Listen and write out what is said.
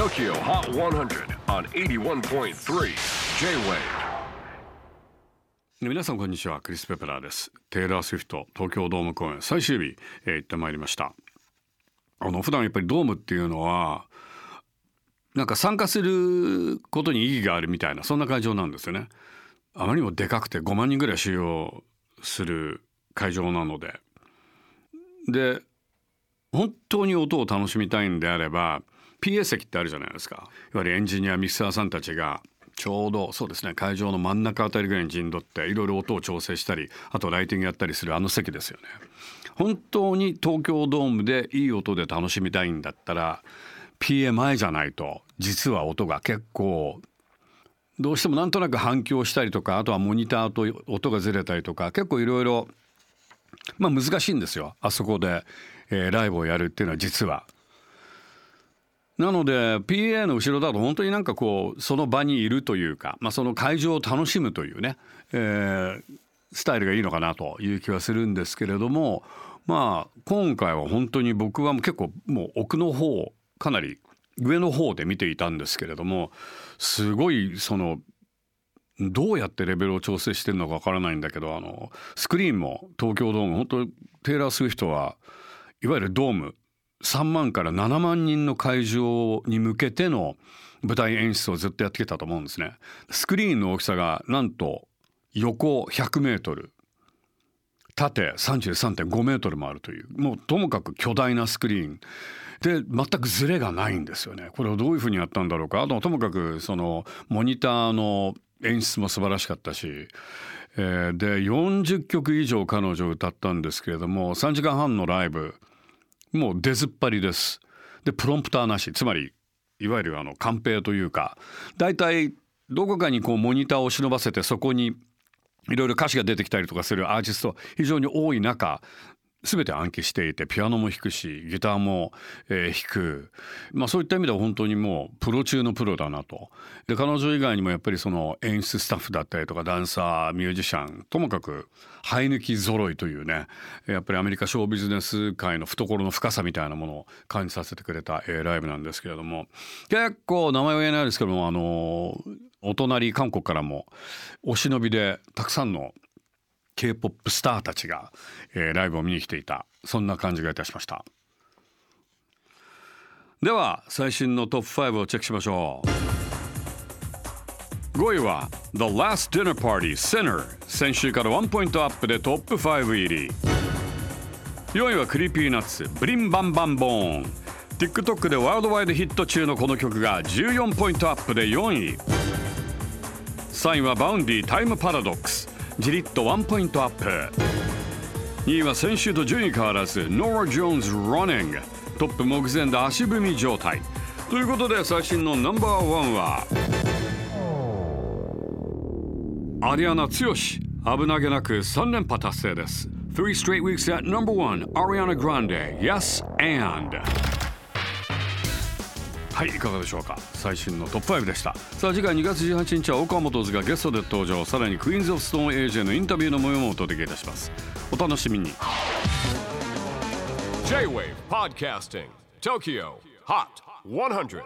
TOKYO HOT 100 on 81.3 J-WAVE. 皆さんこんにちは。クリス・ペプラーです。テイラー・スウィフト東京ドーム公演最終日、えー、行ってまいりました。あの普段やっぱりドームっていうのはなんか参加することに意義があるみたいなそんな会場なんですよね。あまりにもでかくて5万人ぐらい収容する会場なので。で本当に音を楽しみたいんであれば PA 席ってあるじゃないですか。いわゆるエンジニアミキサーさんたちがちょうどそうですね会場の真ん中あたりぐらいに陣取っていろいろ音を調整したりあとライティングやったりするあの席ですよね。本当に東京ドームでいい音で楽しみたいんだったら PA 前じゃないと実は音が結構どうしてもなんとなく反響したりとかあとはモニターと音がずれたりとか結構いろいろまあ難しいんですよ。あそこで、えー、ライブをやるっていうのは実は。なので PA の後ろだと本当になんかこうその場にいるというか、まあ、その会場を楽しむというね、えー、スタイルがいいのかなという気はするんですけれどもまあ今回は本当に僕は結構もう奥の方かなり上の方で見ていたんですけれどもすごいそのどうやってレベルを調整してるのかわからないんだけどあのスクリーンも東京ドーム本当テイラー・スウィフトはいわゆるドーム3万から7万人の会場に向けての舞台演出をずっとやってきたと思うんですね。スクリーンの大きさがなんと横100メートル。縦33.5メートルもあるという。もうともかく巨大なスクリーン。で全くズレがないんですよね。これをどういうふうにやったんだろうか。あとともかくそのモニターの演出も素晴らしかったし、で40曲以上彼女歌ったんですけれども3時間半のライブ。もう出ずっぱりです。でプロンプターなしつまりいわゆるあのカンペというか大体どこかにこうモニターを忍ばせてそこにいろいろ歌詞が出てきたりとかするアーティスト非常に多い中全て暗記していてピアノも弾くしギターも、えー、弾く、まあ、そういった意味では本当にもうプロ中のプロだなと。で彼女以外にもやっぱりその演出スタッフだったりとかダンサーミュージシャンともかく生え抜き揃いというねやっぱりアメリカショービジネス界の懐の深さみたいなものを感じさせてくれた、えー、ライブなんですけれども。結構名前は言えないですけどもあのお隣韓国からもお忍びでたくさんの K-POP スターたちが、えー、ライブを見に来ていた。そんな感じがいたしました。では最新のトップ5をチェックしましょう。5位は The Last Dinner Party Sinner 先週から1ポイントアップでトップ5入り4位は Creepy Nuts Bling-Bang-Bang-Born。TikTok でワールドワイドヒット中のこの曲が14ポイントアップで4位3位は Vaundy タイムパラドックスじりっとワンポイントアップ。2位は先週と順位変わらず Nora Jones Running トップ目前で足踏み状態。ということで最新のナンバーワンはアリアナ剛危なげなく3連覇達成です。Three straight weeks at number one Ariana Grande Yes and はいいかがでしょうか？最新のトップ5でした。さあ次回2月18日は岡本図がゲストで登場。さらにクイーンズ・オブ・ストーン・エージェのインタビューの模様もお届けいたします。お楽しみに。J-WAVE PODCASTING TOKYO HOT 100